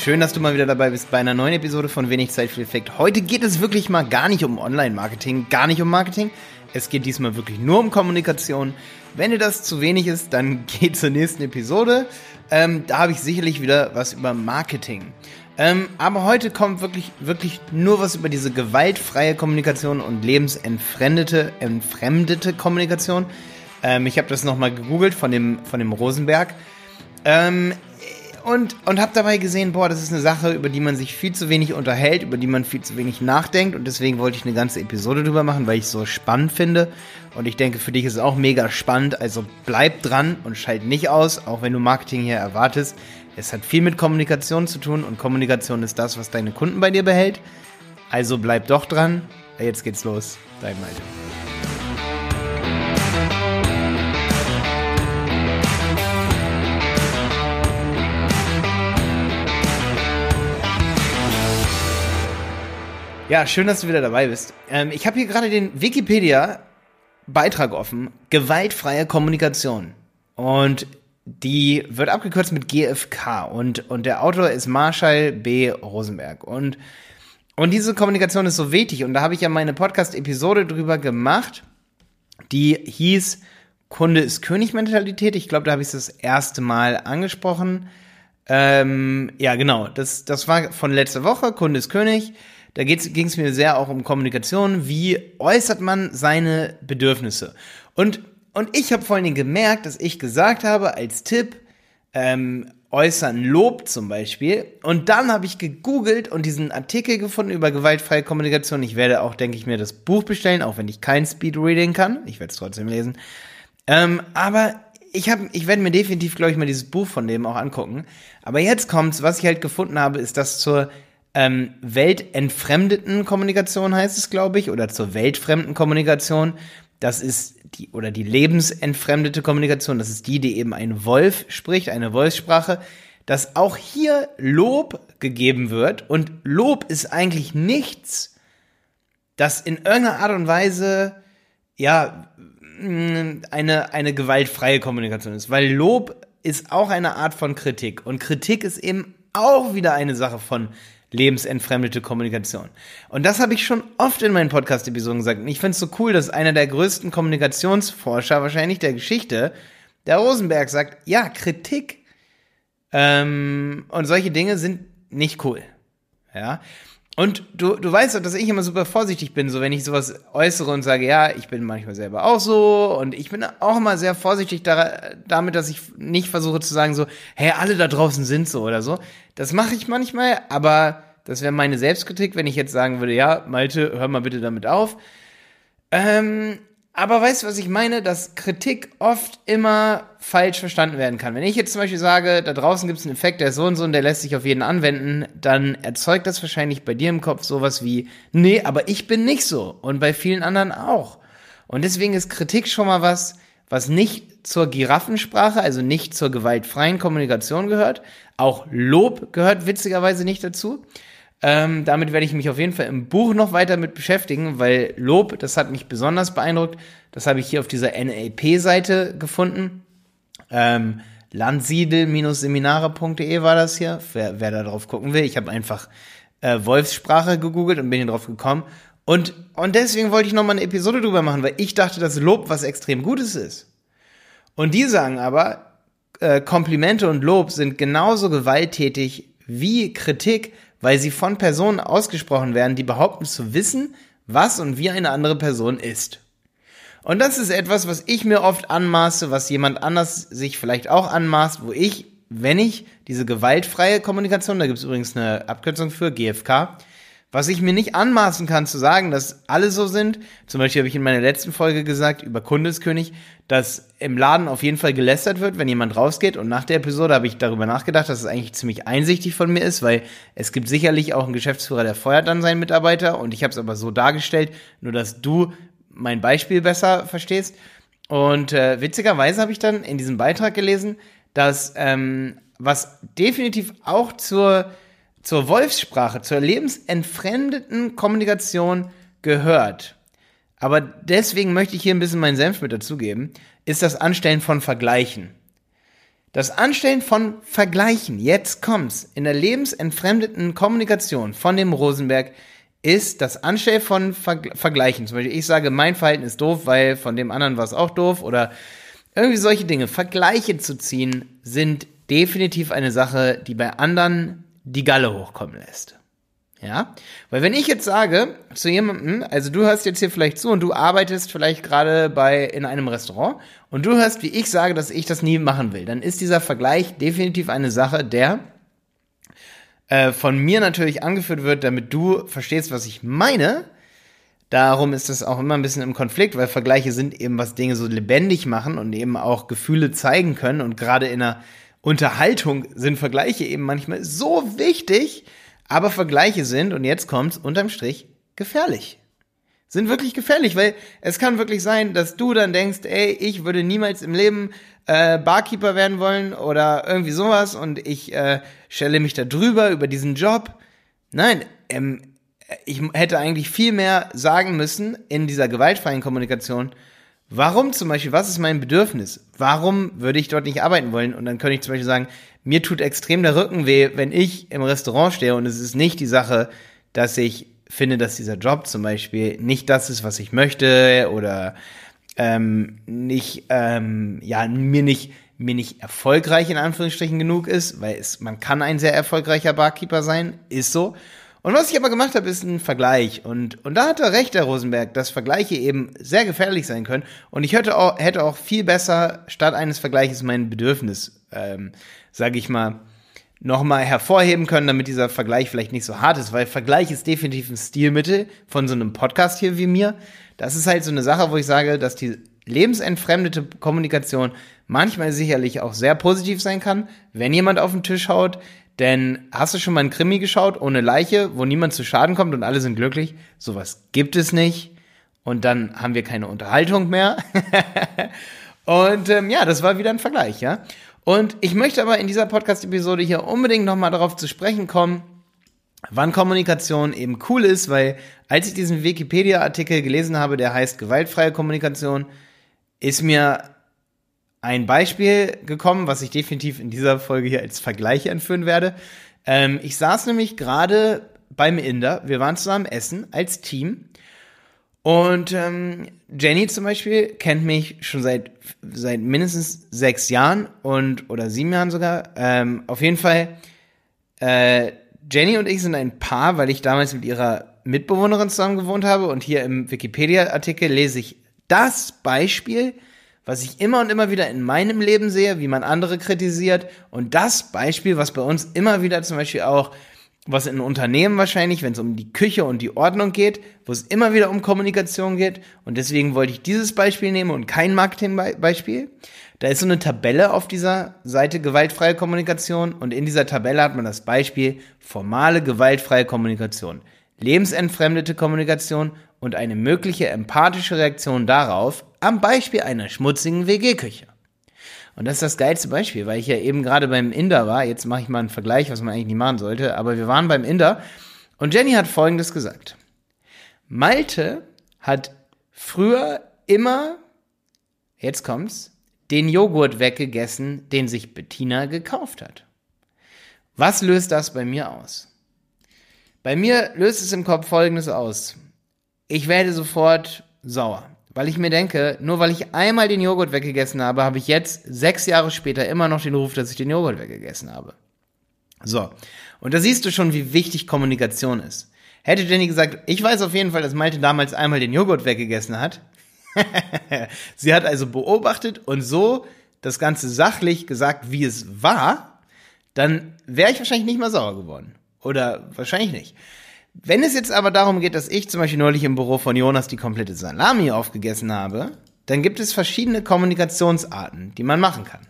Schön, dass du mal wieder dabei bist bei einer neuen Episode von Wenig Zeit für Effekt. Heute geht es wirklich mal gar nicht um Online-Marketing, gar nicht um Marketing. Es geht diesmal wirklich nur um Kommunikation. Wenn dir das zu wenig ist, dann geh zur nächsten Episode. Ähm, da habe ich sicherlich wieder was über Marketing. Ähm, aber heute kommt wirklich, wirklich nur was über diese gewaltfreie Kommunikation und lebensentfremdete entfremdete Kommunikation. Ähm, ich habe das nochmal gegoogelt von dem, von dem Rosenberg. Ähm, und, und habe dabei gesehen, boah, das ist eine Sache, über die man sich viel zu wenig unterhält, über die man viel zu wenig nachdenkt. Und deswegen wollte ich eine ganze Episode drüber machen, weil ich es so spannend finde. Und ich denke, für dich ist es auch mega spannend. Also bleib dran und schalt nicht aus, auch wenn du Marketing hier erwartest. Es hat viel mit Kommunikation zu tun und Kommunikation ist das, was deine Kunden bei dir behält. Also bleib doch dran. Jetzt geht's los. Dein Malte. Ja, schön, dass du wieder dabei bist. Ähm, ich habe hier gerade den Wikipedia-Beitrag offen. Gewaltfreie Kommunikation. Und die wird abgekürzt mit GFK. Und, und der Autor ist Marshall B. Rosenberg. Und, und diese Kommunikation ist so wichtig. Und da habe ich ja meine Podcast-Episode drüber gemacht. Die hieß Kunde ist König-Mentalität. Ich glaube, da habe ich es das erste Mal angesprochen. Ähm, ja, genau. Das, das war von letzter Woche. Kunde ist König. Da ging es mir sehr auch um Kommunikation. Wie äußert man seine Bedürfnisse? Und, und ich habe vor allen Dingen gemerkt, dass ich gesagt habe, als Tipp, ähm, äußern Lob zum Beispiel. Und dann habe ich gegoogelt und diesen Artikel gefunden über gewaltfreie Kommunikation. Ich werde auch, denke ich, mir das Buch bestellen, auch wenn ich kein Speedreading kann. Ich werde es trotzdem lesen. Ähm, aber ich habe, ich werde mir definitiv, glaube ich, mal dieses Buch von dem auch angucken. Aber jetzt kommt's, was ich halt gefunden habe, ist das zur ähm, weltentfremdeten Kommunikation heißt es, glaube ich, oder zur weltfremden Kommunikation. Das ist die, oder die lebensentfremdete Kommunikation. Das ist die, die eben ein Wolf spricht, eine Wolfssprache. Dass auch hier Lob gegeben wird. Und Lob ist eigentlich nichts, das in irgendeiner Art und Weise, ja, eine, eine gewaltfreie Kommunikation ist. Weil Lob ist auch eine Art von Kritik. Und Kritik ist eben auch wieder eine Sache von lebensentfremdete Kommunikation. Und das habe ich schon oft in meinen Podcast-Episoden gesagt. Und ich finde es so cool, dass einer der größten Kommunikationsforscher wahrscheinlich der Geschichte, der Rosenberg, sagt, ja, Kritik ähm, und solche Dinge sind nicht cool. Ja. Und du, du weißt doch, dass ich immer super vorsichtig bin, so wenn ich sowas äußere und sage, ja, ich bin manchmal selber auch so und ich bin auch immer sehr vorsichtig da, damit, dass ich nicht versuche zu sagen so, hey, alle da draußen sind so oder so. Das mache ich manchmal, aber das wäre meine Selbstkritik, wenn ich jetzt sagen würde, ja, Malte, hör mal bitte damit auf. Ähm, aber weißt du, was ich meine? Dass Kritik oft immer falsch verstanden werden kann. Wenn ich jetzt zum Beispiel sage, da draußen gibt es einen Effekt, der ist so und so und der lässt sich auf jeden anwenden, dann erzeugt das wahrscheinlich bei dir im Kopf sowas wie, nee, aber ich bin nicht so. Und bei vielen anderen auch. Und deswegen ist Kritik schon mal was, was nicht zur Giraffensprache, also nicht zur gewaltfreien Kommunikation gehört. Auch Lob gehört witzigerweise nicht dazu. Ähm, damit werde ich mich auf jeden Fall im Buch noch weiter mit beschäftigen, weil Lob, das hat mich besonders beeindruckt. Das habe ich hier auf dieser NLP-Seite gefunden. Ähm, landsiedel-seminare.de war das hier, wer, wer da drauf gucken will. Ich habe einfach äh, Wolfssprache gegoogelt und bin hier drauf gekommen. Und, und deswegen wollte ich noch mal eine Episode drüber machen, weil ich dachte, dass Lob was extrem Gutes ist. Und die sagen aber, äh, Komplimente und Lob sind genauso gewalttätig wie Kritik, weil sie von Personen ausgesprochen werden, die behaupten zu wissen, was und wie eine andere Person ist. Und das ist etwas, was ich mir oft anmaße, was jemand anders sich vielleicht auch anmaßt, wo ich, wenn ich diese gewaltfreie Kommunikation, da gibt es übrigens eine Abkürzung für, GFK, was ich mir nicht anmaßen kann zu sagen, dass alle so sind, zum Beispiel habe ich in meiner letzten Folge gesagt über Kundeskönig, dass im Laden auf jeden Fall gelästert wird, wenn jemand rausgeht. Und nach der Episode habe ich darüber nachgedacht, dass es eigentlich ziemlich einsichtig von mir ist, weil es gibt sicherlich auch einen Geschäftsführer, der feuert dann seinen Mitarbeiter. Und ich habe es aber so dargestellt, nur dass du mein Beispiel besser verstehst. Und äh, witzigerweise habe ich dann in diesem Beitrag gelesen, dass ähm, was definitiv auch zur zur Wolfssprache, zur lebensentfremdeten Kommunikation gehört, aber deswegen möchte ich hier ein bisschen meinen Senf mit dazugeben, ist das Anstellen von Vergleichen. Das Anstellen von Vergleichen, jetzt kommt's, in der lebensentfremdeten Kommunikation von dem Rosenberg ist das Anstellen von Ver Vergleichen. Zum Beispiel, ich sage, mein Verhalten ist doof, weil von dem anderen war es auch doof oder irgendwie solche Dinge. Vergleiche zu ziehen sind definitiv eine Sache, die bei anderen die Galle hochkommen lässt. Ja, weil wenn ich jetzt sage zu jemandem, also du hörst jetzt hier vielleicht zu und du arbeitest vielleicht gerade bei in einem Restaurant und du hörst, wie ich sage, dass ich das nie machen will, dann ist dieser Vergleich definitiv eine Sache, der äh, von mir natürlich angeführt wird, damit du verstehst, was ich meine. Darum ist das auch immer ein bisschen im Konflikt, weil Vergleiche sind eben, was Dinge so lebendig machen und eben auch Gefühle zeigen können. Und gerade in einer Unterhaltung sind Vergleiche eben manchmal so wichtig, aber Vergleiche sind, und jetzt kommt's, unterm Strich gefährlich. Sind wirklich gefährlich, weil es kann wirklich sein, dass du dann denkst, ey, ich würde niemals im Leben äh, Barkeeper werden wollen oder irgendwie sowas und ich äh, stelle mich da drüber über diesen Job. Nein, ähm, ich hätte eigentlich viel mehr sagen müssen in dieser gewaltfreien Kommunikation. Warum zum Beispiel, was ist mein Bedürfnis? Warum würde ich dort nicht arbeiten wollen? Und dann könnte ich zum Beispiel sagen, mir tut extrem der Rücken weh, wenn ich im Restaurant stehe und es ist nicht die Sache, dass ich finde, dass dieser Job zum Beispiel nicht das ist, was ich möchte oder ähm, nicht, ähm, ja, mir nicht, mir nicht erfolgreich in Anführungsstrichen genug ist, weil es, man kann ein sehr erfolgreicher Barkeeper sein, ist so. Und was ich aber gemacht habe, ist ein Vergleich. Und, und da hat er recht, der Rosenberg, dass Vergleiche eben sehr gefährlich sein können. Und ich hätte auch, hätte auch viel besser statt eines Vergleiches mein Bedürfnis, ähm, sage ich mal, nochmal hervorheben können, damit dieser Vergleich vielleicht nicht so hart ist, weil Vergleich ist definitiv ein Stilmittel von so einem Podcast hier wie mir. Das ist halt so eine Sache, wo ich sage, dass die lebensentfremdete Kommunikation manchmal sicherlich auch sehr positiv sein kann, wenn jemand auf den Tisch haut, denn hast du schon mal einen Krimi geschaut ohne Leiche, wo niemand zu Schaden kommt und alle sind glücklich? Sowas gibt es nicht. Und dann haben wir keine Unterhaltung mehr. und ähm, ja, das war wieder ein Vergleich, ja. Und ich möchte aber in dieser Podcast-Episode hier unbedingt nochmal darauf zu sprechen kommen, wann Kommunikation eben cool ist, weil als ich diesen Wikipedia-Artikel gelesen habe, der heißt gewaltfreie Kommunikation, ist mir ein Beispiel gekommen, was ich definitiv in dieser Folge hier als Vergleich anführen werde. Ähm, ich saß nämlich gerade beim Inder, wir waren zusammen essen als Team. Und ähm, Jenny zum Beispiel kennt mich schon seit, seit mindestens sechs Jahren und oder sieben Jahren sogar. Ähm, auf jeden Fall, äh, Jenny und ich sind ein Paar, weil ich damals mit ihrer Mitbewohnerin zusammen gewohnt habe. Und hier im Wikipedia-Artikel lese ich das Beispiel was ich immer und immer wieder in meinem Leben sehe, wie man andere kritisiert. Und das Beispiel, was bei uns immer wieder zum Beispiel auch, was in Unternehmen wahrscheinlich, wenn es um die Küche und die Ordnung geht, wo es immer wieder um Kommunikation geht. Und deswegen wollte ich dieses Beispiel nehmen und kein Marketingbeispiel. Da ist so eine Tabelle auf dieser Seite gewaltfreie Kommunikation und in dieser Tabelle hat man das Beispiel formale gewaltfreie Kommunikation, lebensentfremdete Kommunikation und eine mögliche empathische Reaktion darauf am Beispiel einer schmutzigen WG-Küche. Und das ist das geilste Beispiel, weil ich ja eben gerade beim Inder war. Jetzt mache ich mal einen Vergleich, was man eigentlich nicht machen sollte. Aber wir waren beim Inder und Jenny hat Folgendes gesagt. Malte hat früher immer, jetzt kommt's, den Joghurt weggegessen, den sich Bettina gekauft hat. Was löst das bei mir aus? Bei mir löst es im Kopf Folgendes aus ich werde sofort sauer. Weil ich mir denke, nur weil ich einmal den Joghurt weggegessen habe, habe ich jetzt sechs Jahre später immer noch den Ruf, dass ich den Joghurt weggegessen habe. So. Und da siehst du schon, wie wichtig Kommunikation ist. Hätte Jenny gesagt, ich weiß auf jeden Fall, dass Malte damals einmal den Joghurt weggegessen hat. Sie hat also beobachtet und so das Ganze sachlich gesagt, wie es war, dann wäre ich wahrscheinlich nicht mal sauer geworden. Oder wahrscheinlich nicht. Wenn es jetzt aber darum geht, dass ich zum Beispiel neulich im Büro von Jonas die komplette Salami aufgegessen habe, dann gibt es verschiedene Kommunikationsarten, die man machen kann.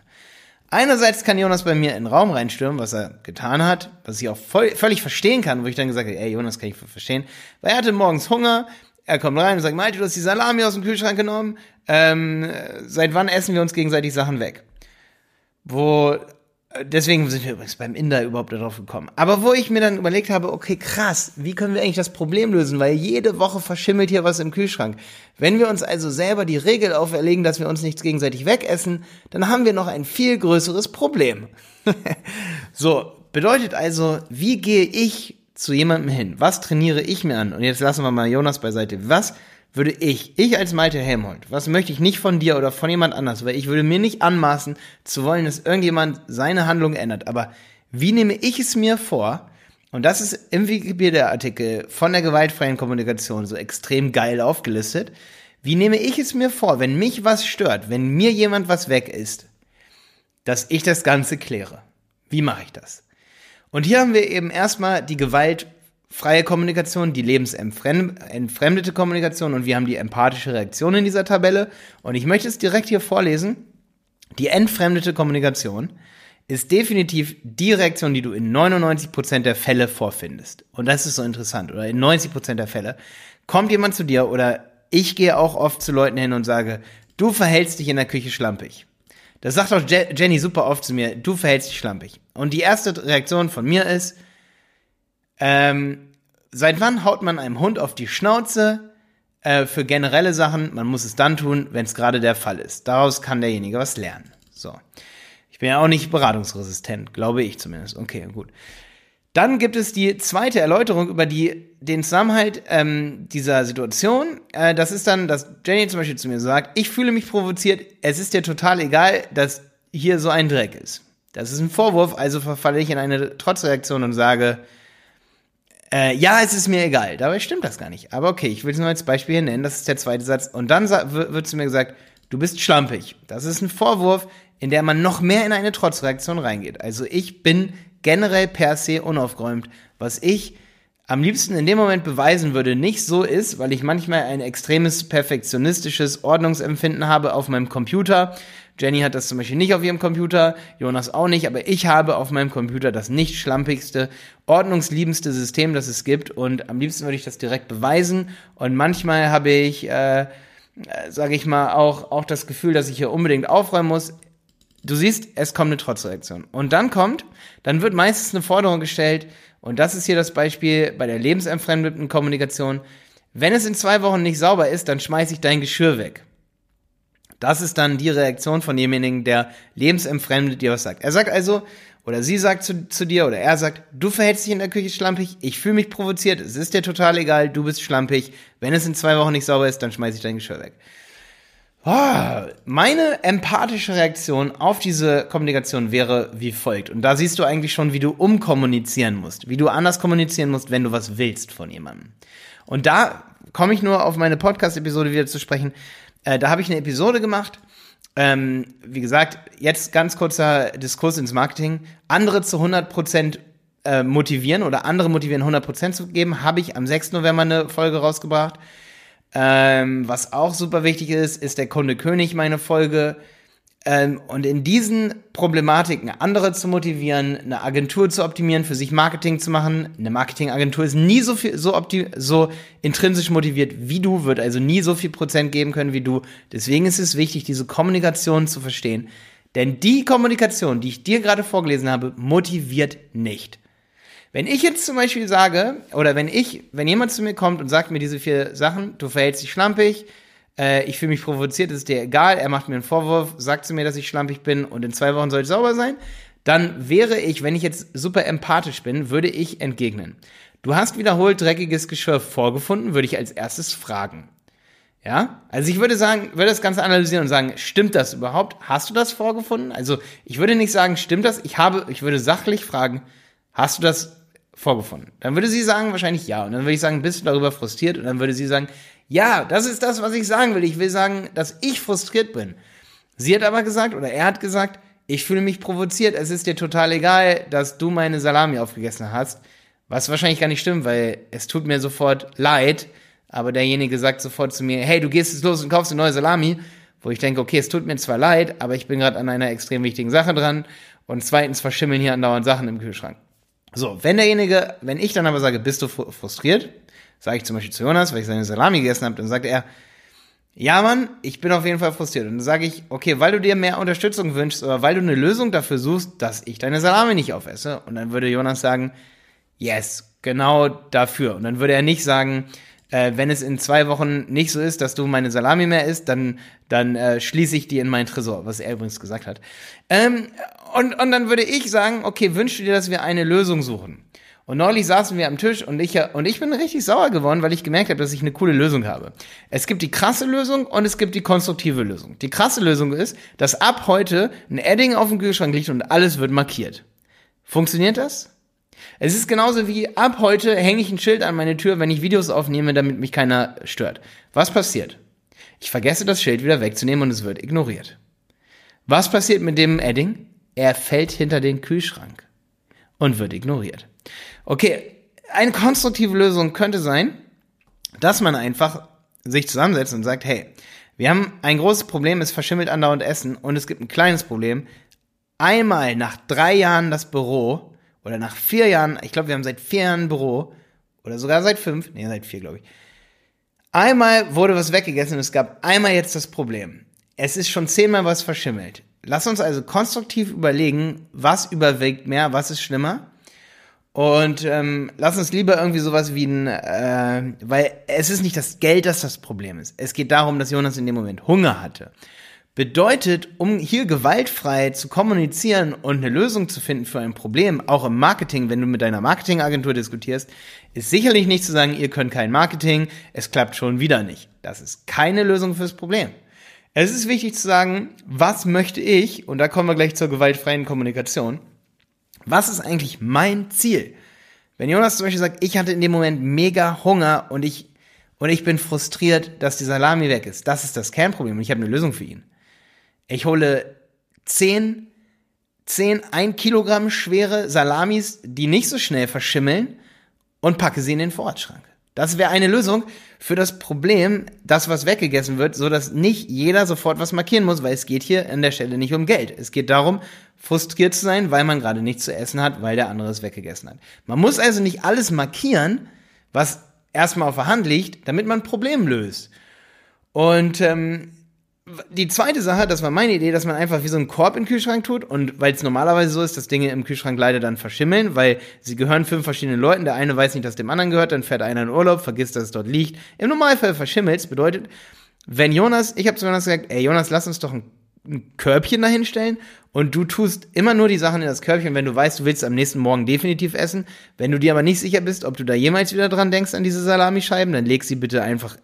Einerseits kann Jonas bei mir in den Raum reinstürmen, was er getan hat, was ich auch voll, völlig verstehen kann, wo ich dann gesagt habe, ey Jonas, kann ich verstehen, weil er hatte morgens Hunger, er kommt rein und sagt, Malte, du hast die Salami aus dem Kühlschrank genommen, ähm, seit wann essen wir uns gegenseitig Sachen weg? Wo Deswegen sind wir übrigens beim Inder überhaupt darauf gekommen. Aber wo ich mir dann überlegt habe, okay, krass, wie können wir eigentlich das Problem lösen? Weil jede Woche verschimmelt hier was im Kühlschrank. Wenn wir uns also selber die Regel auferlegen, dass wir uns nichts gegenseitig wegessen, dann haben wir noch ein viel größeres Problem. so, bedeutet also, wie gehe ich zu jemandem hin? Was trainiere ich mir an? Und jetzt lassen wir mal Jonas beiseite. Was würde ich, ich als Malte Helmholt, was möchte ich nicht von dir oder von jemand anders, weil ich würde mir nicht anmaßen zu wollen, dass irgendjemand seine Handlung ändert. Aber wie nehme ich es mir vor? Und das ist im Wikipedia-Artikel von der gewaltfreien Kommunikation so extrem geil aufgelistet. Wie nehme ich es mir vor, wenn mich was stört, wenn mir jemand was weg ist, dass ich das Ganze kläre? Wie mache ich das? Und hier haben wir eben erstmal die Gewalt freie Kommunikation, die lebensentfremdete Kommunikation und wir haben die empathische Reaktion in dieser Tabelle. Und ich möchte es direkt hier vorlesen. Die entfremdete Kommunikation ist definitiv die Reaktion, die du in 99% der Fälle vorfindest. Und das ist so interessant. Oder in 90% der Fälle kommt jemand zu dir oder ich gehe auch oft zu Leuten hin und sage, du verhältst dich in der Küche schlampig. Das sagt auch Jenny super oft zu mir, du verhältst dich schlampig. Und die erste Reaktion von mir ist, ähm, seit wann haut man einem Hund auf die Schnauze äh, für generelle Sachen? Man muss es dann tun, wenn es gerade der Fall ist. Daraus kann derjenige was lernen. So. Ich bin ja auch nicht beratungsresistent, glaube ich zumindest. Okay, gut. Dann gibt es die zweite Erläuterung über die, den Zusammenhalt ähm, dieser Situation. Äh, das ist dann, dass Jenny zum Beispiel zu mir sagt, ich fühle mich provoziert, es ist dir total egal, dass hier so ein Dreck ist. Das ist ein Vorwurf, also verfalle ich in eine Trotzreaktion und sage, äh, ja, es ist mir egal. Dabei stimmt das gar nicht. Aber okay, ich will es nur als Beispiel hier nennen. Das ist der zweite Satz. Und dann wird zu mir gesagt, du bist schlampig. Das ist ein Vorwurf, in der man noch mehr in eine Trotzreaktion reingeht. Also ich bin generell per se unaufgeräumt. Was ich am liebsten in dem Moment beweisen würde, nicht so ist, weil ich manchmal ein extremes perfektionistisches Ordnungsempfinden habe auf meinem Computer Jenny hat das zum Beispiel nicht auf ihrem Computer, Jonas auch nicht, aber ich habe auf meinem Computer das nicht schlampigste, ordnungsliebendste System, das es gibt und am liebsten würde ich das direkt beweisen und manchmal habe ich, äh, äh sage ich mal, auch, auch das Gefühl, dass ich hier unbedingt aufräumen muss. Du siehst, es kommt eine Trotzreaktion. Und dann kommt, dann wird meistens eine Forderung gestellt, und das ist hier das Beispiel bei der lebensentfremdeten Kommunikation. Wenn es in zwei Wochen nicht sauber ist, dann schmeiß ich dein Geschirr weg. Das ist dann die Reaktion von demjenigen, der lebensentfremdet dir was sagt. Er sagt also, oder sie sagt zu, zu dir, oder er sagt, du verhältst dich in der Küche schlampig, ich fühle mich provoziert, es ist dir total egal, du bist schlampig, wenn es in zwei Wochen nicht sauber ist, dann schmeiß ich dein Geschirr weg. Oh, meine empathische Reaktion auf diese Kommunikation wäre wie folgt. Und da siehst du eigentlich schon, wie du umkommunizieren musst, wie du anders kommunizieren musst, wenn du was willst von jemandem. Und da komme ich nur auf meine Podcast-Episode wieder zu sprechen. Äh, da habe ich eine Episode gemacht. Ähm, wie gesagt, jetzt ganz kurzer Diskurs ins Marketing. Andere zu 100% äh, motivieren oder andere motivieren 100% zu geben, habe ich am 6. November eine Folge rausgebracht. Ähm, was auch super wichtig ist, ist der Kunde König meine Folge. Ähm, und in diesen Problematiken andere zu motivieren, eine Agentur zu optimieren, für sich Marketing zu machen. Eine Marketingagentur ist nie so viel, so, so intrinsisch motiviert wie du, wird also nie so viel Prozent geben können wie du. Deswegen ist es wichtig, diese Kommunikation zu verstehen. Denn die Kommunikation, die ich dir gerade vorgelesen habe, motiviert nicht. Wenn ich jetzt zum Beispiel sage, oder wenn ich, wenn jemand zu mir kommt und sagt mir diese vier Sachen, du verhältst dich schlampig, äh, ich fühle mich provoziert, ist dir egal, er macht mir einen Vorwurf, sagt zu mir, dass ich schlampig bin und in zwei Wochen soll ich sauber sein, dann wäre ich, wenn ich jetzt super empathisch bin, würde ich entgegnen. Du hast wiederholt dreckiges Geschirr vorgefunden, würde ich als erstes fragen. Ja, also ich würde sagen, würde das Ganze analysieren und sagen, stimmt das überhaupt? Hast du das vorgefunden? Also ich würde nicht sagen, stimmt das? Ich habe, ich würde sachlich fragen, hast du das vorgefunden? Dann würde sie sagen, wahrscheinlich ja. Und dann würde ich sagen, bist du darüber frustriert? Und dann würde sie sagen, ja, das ist das, was ich sagen will. Ich will sagen, dass ich frustriert bin. Sie hat aber gesagt, oder er hat gesagt, ich fühle mich provoziert. Es ist dir total egal, dass du meine Salami aufgegessen hast. Was wahrscheinlich gar nicht stimmt, weil es tut mir sofort leid. Aber derjenige sagt sofort zu mir, hey, du gehst jetzt los und kaufst eine neue Salami. Wo ich denke, okay, es tut mir zwar leid, aber ich bin gerade an einer extrem wichtigen Sache dran. Und zweitens verschimmeln hier andauernd Sachen im Kühlschrank. So, wenn derjenige, wenn ich dann aber sage, bist du frustriert, sage ich zum Beispiel zu Jonas, weil ich seine Salami gegessen habe, dann sagt er, ja Mann, ich bin auf jeden Fall frustriert. Und dann sage ich, okay, weil du dir mehr Unterstützung wünschst oder weil du eine Lösung dafür suchst, dass ich deine Salami nicht aufesse. Und dann würde Jonas sagen, yes, genau dafür. Und dann würde er nicht sagen, äh, wenn es in zwei Wochen nicht so ist, dass du meine Salami mehr isst, dann, dann äh, schließe ich die in meinen Tresor, was er übrigens gesagt hat. Ähm, und, und dann würde ich sagen, okay, wünschst du dir, dass wir eine Lösung suchen? Und neulich saßen wir am Tisch und ich, und ich bin richtig sauer geworden, weil ich gemerkt habe, dass ich eine coole Lösung habe. Es gibt die krasse Lösung und es gibt die konstruktive Lösung. Die krasse Lösung ist, dass ab heute ein Edding auf dem Kühlschrank liegt und alles wird markiert. Funktioniert das? Es ist genauso wie ab heute hänge ich ein Schild an meine Tür, wenn ich Videos aufnehme, damit mich keiner stört. Was passiert? Ich vergesse das Schild wieder wegzunehmen und es wird ignoriert. Was passiert mit dem Edding? Er fällt hinter den Kühlschrank und wird ignoriert. Okay, eine konstruktive Lösung könnte sein, dass man einfach sich zusammensetzt und sagt, hey, wir haben ein großes Problem, es verschimmelt andauernd Essen und es gibt ein kleines Problem. Einmal nach drei Jahren das Büro oder nach vier Jahren, ich glaube, wir haben seit vier Jahren ein Büro oder sogar seit fünf, nee, seit vier, glaube ich. Einmal wurde was weggegessen und es gab einmal jetzt das Problem. Es ist schon zehnmal was verschimmelt. Lass uns also konstruktiv überlegen, was überwiegt mehr, was ist schlimmer und ähm, lass uns lieber irgendwie sowas wie ein, äh, weil es ist nicht das Geld, das das Problem ist. Es geht darum, dass Jonas in dem Moment Hunger hatte. Bedeutet, um hier gewaltfrei zu kommunizieren und eine Lösung zu finden für ein Problem, auch im Marketing, wenn du mit deiner Marketingagentur diskutierst, ist sicherlich nicht zu sagen, ihr könnt kein Marketing, es klappt schon wieder nicht. Das ist keine Lösung fürs Problem. Es ist wichtig zu sagen, was möchte ich, und da kommen wir gleich zur gewaltfreien Kommunikation, was ist eigentlich mein Ziel? Wenn Jonas zum Beispiel sagt, ich hatte in dem Moment mega Hunger und ich, und ich bin frustriert, dass die Salami weg ist, das ist das Kernproblem und ich habe eine Lösung für ihn. Ich hole zehn, zehn ein Kilogramm schwere Salamis, die nicht so schnell verschimmeln und packe sie in den Vorratsschrank. Das wäre eine Lösung für das Problem, das was weggegessen wird, so dass nicht jeder sofort was markieren muss, weil es geht hier an der Stelle nicht um Geld. Es geht darum, frustriert zu sein, weil man gerade nichts zu essen hat, weil der andere es weggegessen hat. Man muss also nicht alles markieren, was erstmal auf der Hand liegt, damit man ein Problem löst. Und ähm, die zweite Sache, das war meine Idee, dass man einfach wie so einen Korb in den Kühlschrank tut und weil es normalerweise so ist, dass Dinge im Kühlschrank leider dann verschimmeln, weil sie gehören fünf verschiedenen Leuten, der eine weiß nicht, dass dem anderen gehört, dann fährt einer in Urlaub, vergisst, dass es dort liegt. Im Normalfall verschimmelt bedeutet, wenn Jonas, ich habe zu Jonas gesagt, ey Jonas, lass uns doch ein, ein Körbchen dahinstellen und du tust immer nur die Sachen in das Körbchen, wenn du weißt, du willst am nächsten Morgen definitiv essen. Wenn du dir aber nicht sicher bist, ob du da jemals wieder dran denkst an diese Salamischeiben, dann leg sie bitte einfach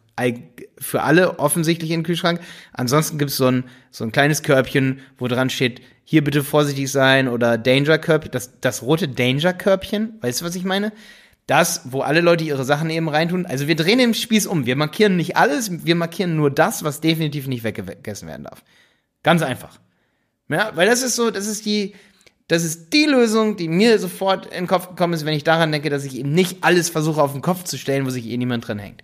für alle offensichtlich in den Kühlschrank. Ansonsten gibt es so ein, so ein kleines Körbchen, wo dran steht, hier bitte vorsichtig sein oder Danger-Körbchen, das, das rote Danger-Körbchen, weißt du, was ich meine? Das, wo alle Leute ihre Sachen eben reintun. Also wir drehen den Spieß um. Wir markieren nicht alles, wir markieren nur das, was definitiv nicht weggegessen werden darf. Ganz einfach. Ja, weil das ist so, das ist die, das ist die Lösung, die mir sofort in den Kopf gekommen ist, wenn ich daran denke, dass ich eben nicht alles versuche auf den Kopf zu stellen, wo sich eh niemand drin hängt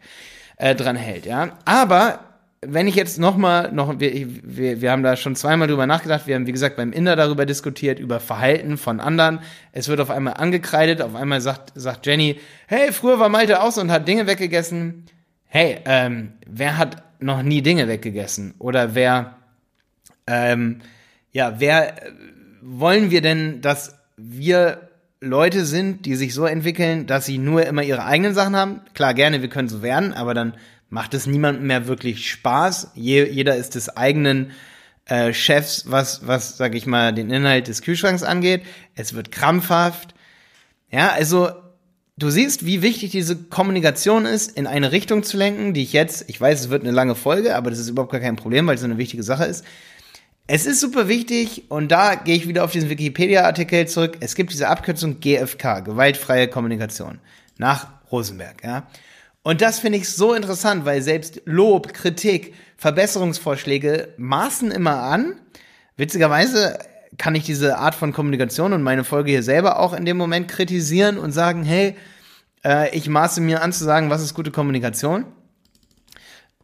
äh, dran hält, ja. Aber wenn ich jetzt noch mal, noch, wir, wir, wir haben da schon zweimal drüber nachgedacht, wir haben, wie gesagt, beim Inder darüber diskutiert, über Verhalten von anderen. Es wird auf einmal angekreidet, auf einmal sagt, sagt Jenny, hey, früher war Malte aus und hat Dinge weggegessen. Hey, ähm, wer hat noch nie Dinge weggegessen? Oder wer, ähm, ja, wer, äh, wollen wir denn, dass wir Leute sind, die sich so entwickeln, dass sie nur immer ihre eigenen Sachen haben. Klar, gerne, wir können so werden, aber dann macht es niemandem mehr wirklich Spaß. Je, jeder ist des eigenen äh, Chefs, was, was, sag ich mal, den Inhalt des Kühlschranks angeht. Es wird krampfhaft. Ja, also du siehst, wie wichtig diese Kommunikation ist, in eine Richtung zu lenken, die ich jetzt, ich weiß, es wird eine lange Folge, aber das ist überhaupt gar kein Problem, weil es so eine wichtige Sache ist. Es ist super wichtig und da gehe ich wieder auf diesen Wikipedia-Artikel zurück. Es gibt diese Abkürzung GFK, gewaltfreie Kommunikation, nach Rosenberg, ja. Und das finde ich so interessant, weil selbst Lob, Kritik, Verbesserungsvorschläge maßen immer an. Witzigerweise kann ich diese Art von Kommunikation und meine Folge hier selber auch in dem Moment kritisieren und sagen, hey, äh, ich maße mir an zu sagen, was ist gute Kommunikation.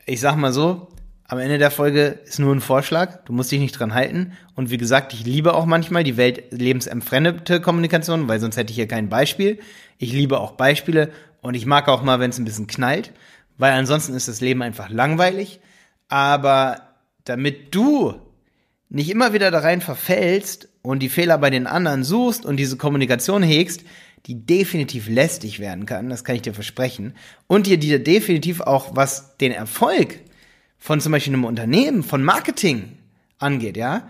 Ich sag mal so, am Ende der Folge ist nur ein Vorschlag. Du musst dich nicht dran halten. Und wie gesagt, ich liebe auch manchmal die weltlebensentfremdete Kommunikation, weil sonst hätte ich hier kein Beispiel. Ich liebe auch Beispiele und ich mag auch mal, wenn es ein bisschen knallt, weil ansonsten ist das Leben einfach langweilig. Aber damit du nicht immer wieder da rein verfällst und die Fehler bei den anderen suchst und diese Kommunikation hegst, die definitiv lästig werden kann, das kann ich dir versprechen, und dir die definitiv auch, was den Erfolg von zum Beispiel einem Unternehmen, von Marketing angeht, ja,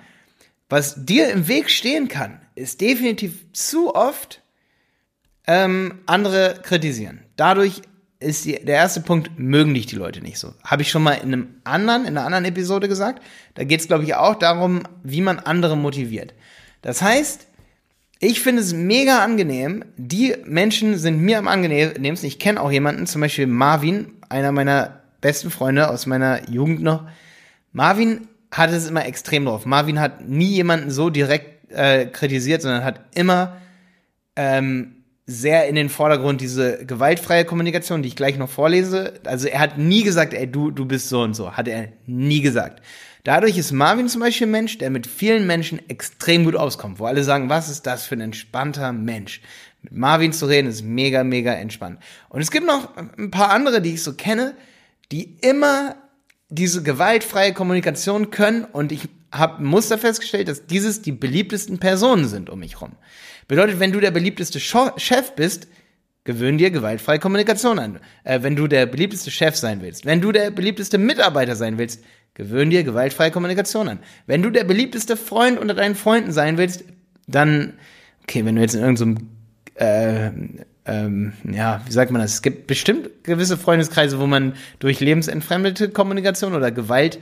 was dir im Weg stehen kann, ist definitiv zu oft ähm, andere kritisieren. Dadurch ist die, der erste Punkt, mögen dich die Leute nicht so. Habe ich schon mal in einem anderen, in einer anderen Episode gesagt. Da geht es, glaube ich, auch darum, wie man andere motiviert. Das heißt, ich finde es mega angenehm. Die Menschen sind mir am angenehmsten. Ich kenne auch jemanden, zum Beispiel Marvin, einer meiner besten Freunde aus meiner Jugend noch. Marvin hat es immer extrem drauf. Marvin hat nie jemanden so direkt äh, kritisiert, sondern hat immer ähm, sehr in den Vordergrund diese gewaltfreie Kommunikation, die ich gleich noch vorlese. Also er hat nie gesagt, ey, du, du bist so und so. Hat er nie gesagt. Dadurch ist Marvin zum Beispiel ein Mensch, der mit vielen Menschen extrem gut auskommt, wo alle sagen, was ist das für ein entspannter Mensch. Mit Marvin zu reden ist mega, mega entspannt. Und es gibt noch ein paar andere, die ich so kenne, die immer diese gewaltfreie Kommunikation können und ich habe Muster festgestellt, dass dieses die beliebtesten Personen sind um mich rum. Bedeutet, wenn du der beliebteste Chef bist, gewöhn dir gewaltfreie Kommunikation an. Äh, wenn du der beliebteste Chef sein willst, wenn du der beliebteste Mitarbeiter sein willst, gewöhn dir gewaltfreie Kommunikation an. Wenn du der beliebteste Freund unter deinen Freunden sein willst, dann, okay, wenn du jetzt in irgendeinem, äh, ähm, ja, wie sagt man das? Es gibt bestimmt gewisse Freundeskreise, wo man durch lebensentfremdete Kommunikation oder Gewalt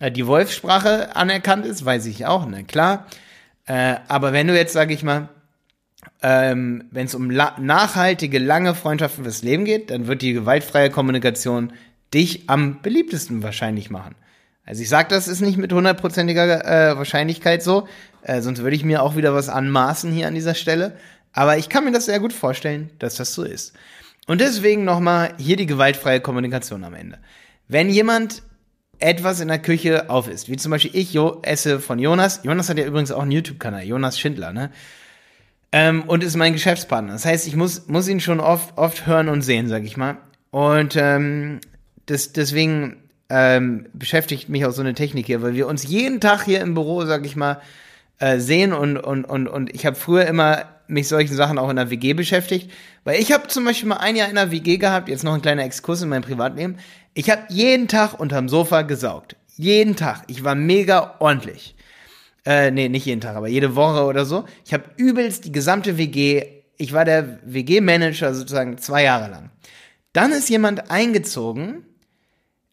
äh, die Wolfssprache anerkannt ist, weiß ich auch, na klar. Äh, aber wenn du jetzt, sag ich mal, ähm, wenn es um la nachhaltige, lange Freundschaften fürs Leben geht, dann wird die gewaltfreie Kommunikation dich am beliebtesten wahrscheinlich machen. Also ich sage, das ist nicht mit hundertprozentiger äh, Wahrscheinlichkeit so, äh, sonst würde ich mir auch wieder was anmaßen hier an dieser Stelle. Aber ich kann mir das sehr gut vorstellen, dass das so ist. Und deswegen nochmal hier die gewaltfreie Kommunikation am Ende. Wenn jemand etwas in der Küche auf ist, wie zum Beispiel ich jo esse von Jonas. Jonas hat ja übrigens auch einen YouTube-Kanal, Jonas Schindler, ne? Ähm, und ist mein Geschäftspartner. Das heißt, ich muss, muss ihn schon oft, oft hören und sehen, sag ich mal. Und ähm, das, deswegen ähm, beschäftigt mich auch so eine Technik hier, weil wir uns jeden Tag hier im Büro, sag ich mal, äh, sehen und, und, und, und ich habe früher immer mich solchen Sachen auch in der WG beschäftigt, weil ich habe zum Beispiel mal ein Jahr in der WG gehabt, jetzt noch ein kleiner Exkurs in meinem Privatleben. Ich habe jeden Tag unterm Sofa gesaugt. Jeden Tag. Ich war mega ordentlich. Äh, nee, nicht jeden Tag, aber jede Woche oder so. Ich habe übelst die gesamte WG, ich war der WG-Manager sozusagen zwei Jahre lang. Dann ist jemand eingezogen,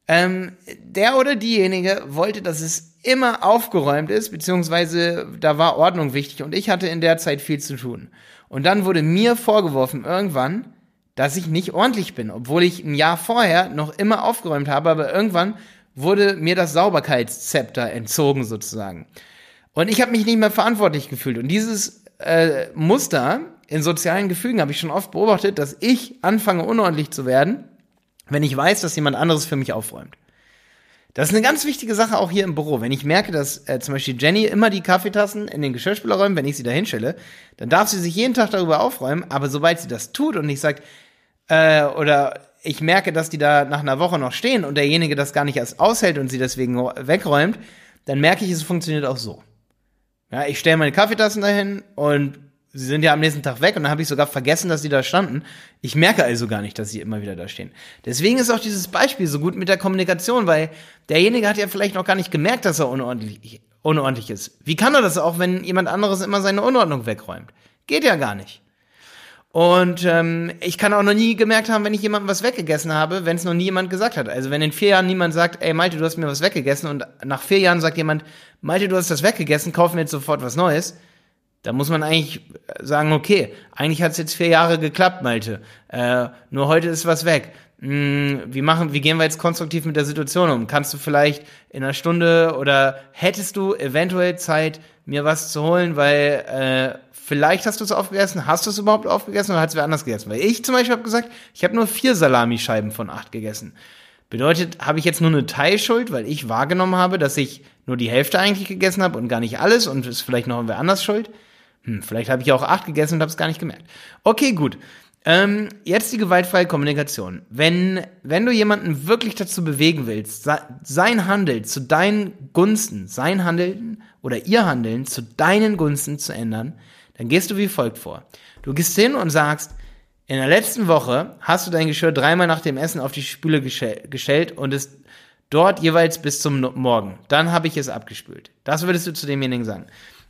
ähm, der oder diejenige wollte, dass es immer aufgeräumt ist, beziehungsweise da war Ordnung wichtig und ich hatte in der Zeit viel zu tun. Und dann wurde mir vorgeworfen irgendwann, dass ich nicht ordentlich bin, obwohl ich ein Jahr vorher noch immer aufgeräumt habe, aber irgendwann wurde mir das Sauberkeitszepter entzogen sozusagen. Und ich habe mich nicht mehr verantwortlich gefühlt. Und dieses äh, Muster in sozialen Gefügen habe ich schon oft beobachtet, dass ich anfange unordentlich zu werden, wenn ich weiß, dass jemand anderes für mich aufräumt. Das ist eine ganz wichtige Sache auch hier im Büro. Wenn ich merke, dass äh, zum Beispiel Jenny immer die Kaffeetassen in den Geschirrspüler räumt, wenn ich sie da hinstelle, dann darf sie sich jeden Tag darüber aufräumen. Aber sobald sie das tut und ich sage, äh, oder ich merke, dass die da nach einer Woche noch stehen und derjenige das gar nicht erst aushält und sie deswegen wegräumt, dann merke ich, es funktioniert auch so. Ja, ich stelle meine Kaffeetassen dahin und sie sind ja am nächsten Tag weg und dann habe ich sogar vergessen, dass sie da standen. Ich merke also gar nicht, dass sie immer wieder da stehen. Deswegen ist auch dieses Beispiel so gut mit der Kommunikation, weil derjenige hat ja vielleicht noch gar nicht gemerkt, dass er unordentlich, unordentlich ist. Wie kann er das auch, wenn jemand anderes immer seine Unordnung wegräumt? Geht ja gar nicht. Und ähm, ich kann auch noch nie gemerkt haben, wenn ich jemandem was weggegessen habe, wenn es noch nie jemand gesagt hat. Also wenn in vier Jahren niemand sagt, ey Malte, du hast mir was weggegessen und nach vier Jahren sagt jemand, Malte, du hast das weggegessen, kauf mir jetzt sofort was Neues, da muss man eigentlich sagen, okay, eigentlich hat es jetzt vier Jahre geklappt, Malte. Äh, nur heute ist was weg. Hm, wie machen, wie gehen wir jetzt konstruktiv mit der Situation um? Kannst du vielleicht in einer Stunde oder hättest du eventuell Zeit, mir was zu holen, weil äh, vielleicht hast du es aufgegessen, hast du es überhaupt aufgegessen oder hat es wer anders gegessen? Weil ich zum Beispiel habe gesagt, ich habe nur vier Salamischeiben von acht gegessen. Bedeutet, habe ich jetzt nur eine Teilschuld, weil ich wahrgenommen habe, dass ich nur die Hälfte eigentlich gegessen habe und gar nicht alles und ist vielleicht noch wer anders schuld? Hm, vielleicht habe ich auch acht gegessen und habe es gar nicht gemerkt. Okay, gut. Ähm, jetzt die gewaltfreie Kommunikation. Wenn, wenn du jemanden wirklich dazu bewegen willst, sein Handeln zu deinen Gunsten, sein Handeln oder ihr Handeln zu deinen Gunsten zu ändern, dann gehst du wie folgt vor. Du gehst hin und sagst, in der letzten Woche hast du dein Geschirr dreimal nach dem Essen auf die Spüle gestellt und es dort jeweils bis zum Morgen. Dann habe ich es abgespült. Das würdest du zu demjenigen sagen.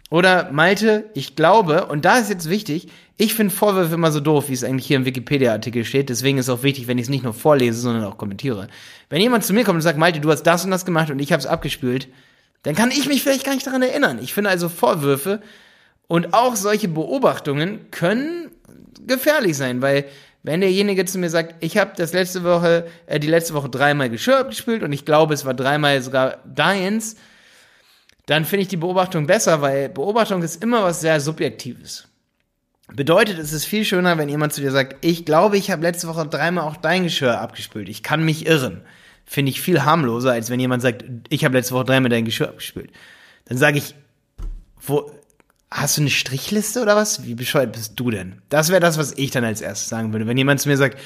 Oder Malte, ich glaube, und da ist jetzt wichtig, ich finde Vorwürfe immer so doof, wie es eigentlich hier im Wikipedia-Artikel steht. Deswegen ist auch wichtig, wenn ich es nicht nur vorlese, sondern auch kommentiere. Wenn jemand zu mir kommt und sagt, Malte, du hast das und das gemacht und ich habe es abgespült, dann kann ich mich vielleicht gar nicht daran erinnern. Ich finde also Vorwürfe und auch solche Beobachtungen können gefährlich sein, weil wenn derjenige zu mir sagt, ich habe das letzte Woche, äh, die letzte Woche dreimal Geschirr abgespült und ich glaube, es war dreimal sogar deins, dann finde ich die Beobachtung besser, weil Beobachtung ist immer was sehr Subjektives. Bedeutet, es ist viel schöner, wenn jemand zu dir sagt, ich glaube, ich habe letzte Woche dreimal auch dein Geschirr abgespült. Ich kann mich irren. Finde ich viel harmloser, als wenn jemand sagt, ich habe letzte Woche dreimal dein Geschirr abgespült. Dann sage ich, wo, hast du eine Strichliste oder was? Wie bescheuert bist du denn? Das wäre das, was ich dann als erstes sagen würde. Wenn jemand zu mir sagt,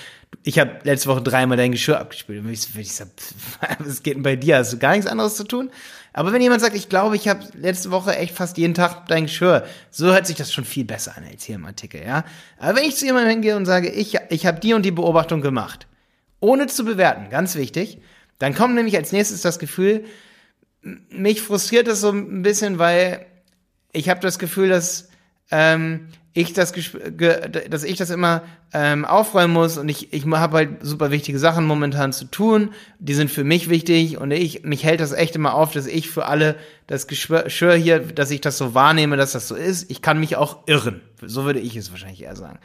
ich habe letzte Woche dreimal dein Geschirr abgespült, dann würde ich, würd sagen, was geht denn bei dir? Hast du gar nichts anderes zu tun? Aber wenn jemand sagt, ich glaube, ich habe letzte Woche echt fast jeden Tag dein Geschirr, so hört sich das schon viel besser an als hier im Artikel, ja. Aber wenn ich zu jemandem hingehe und sage, ich, ich habe die und die Beobachtung gemacht, ohne zu bewerten, ganz wichtig, dann kommt nämlich als nächstes das Gefühl, mich frustriert das so ein bisschen, weil ich habe das Gefühl, dass ähm, ich das, dass ich das immer ähm, aufräumen muss und ich, ich habe halt super wichtige Sachen momentan zu tun. Die sind für mich wichtig und ich, mich hält das echt immer auf, dass ich für alle das Geschwür hier, dass ich das so wahrnehme, dass das so ist. Ich kann mich auch irren. So würde ich es wahrscheinlich eher sagen.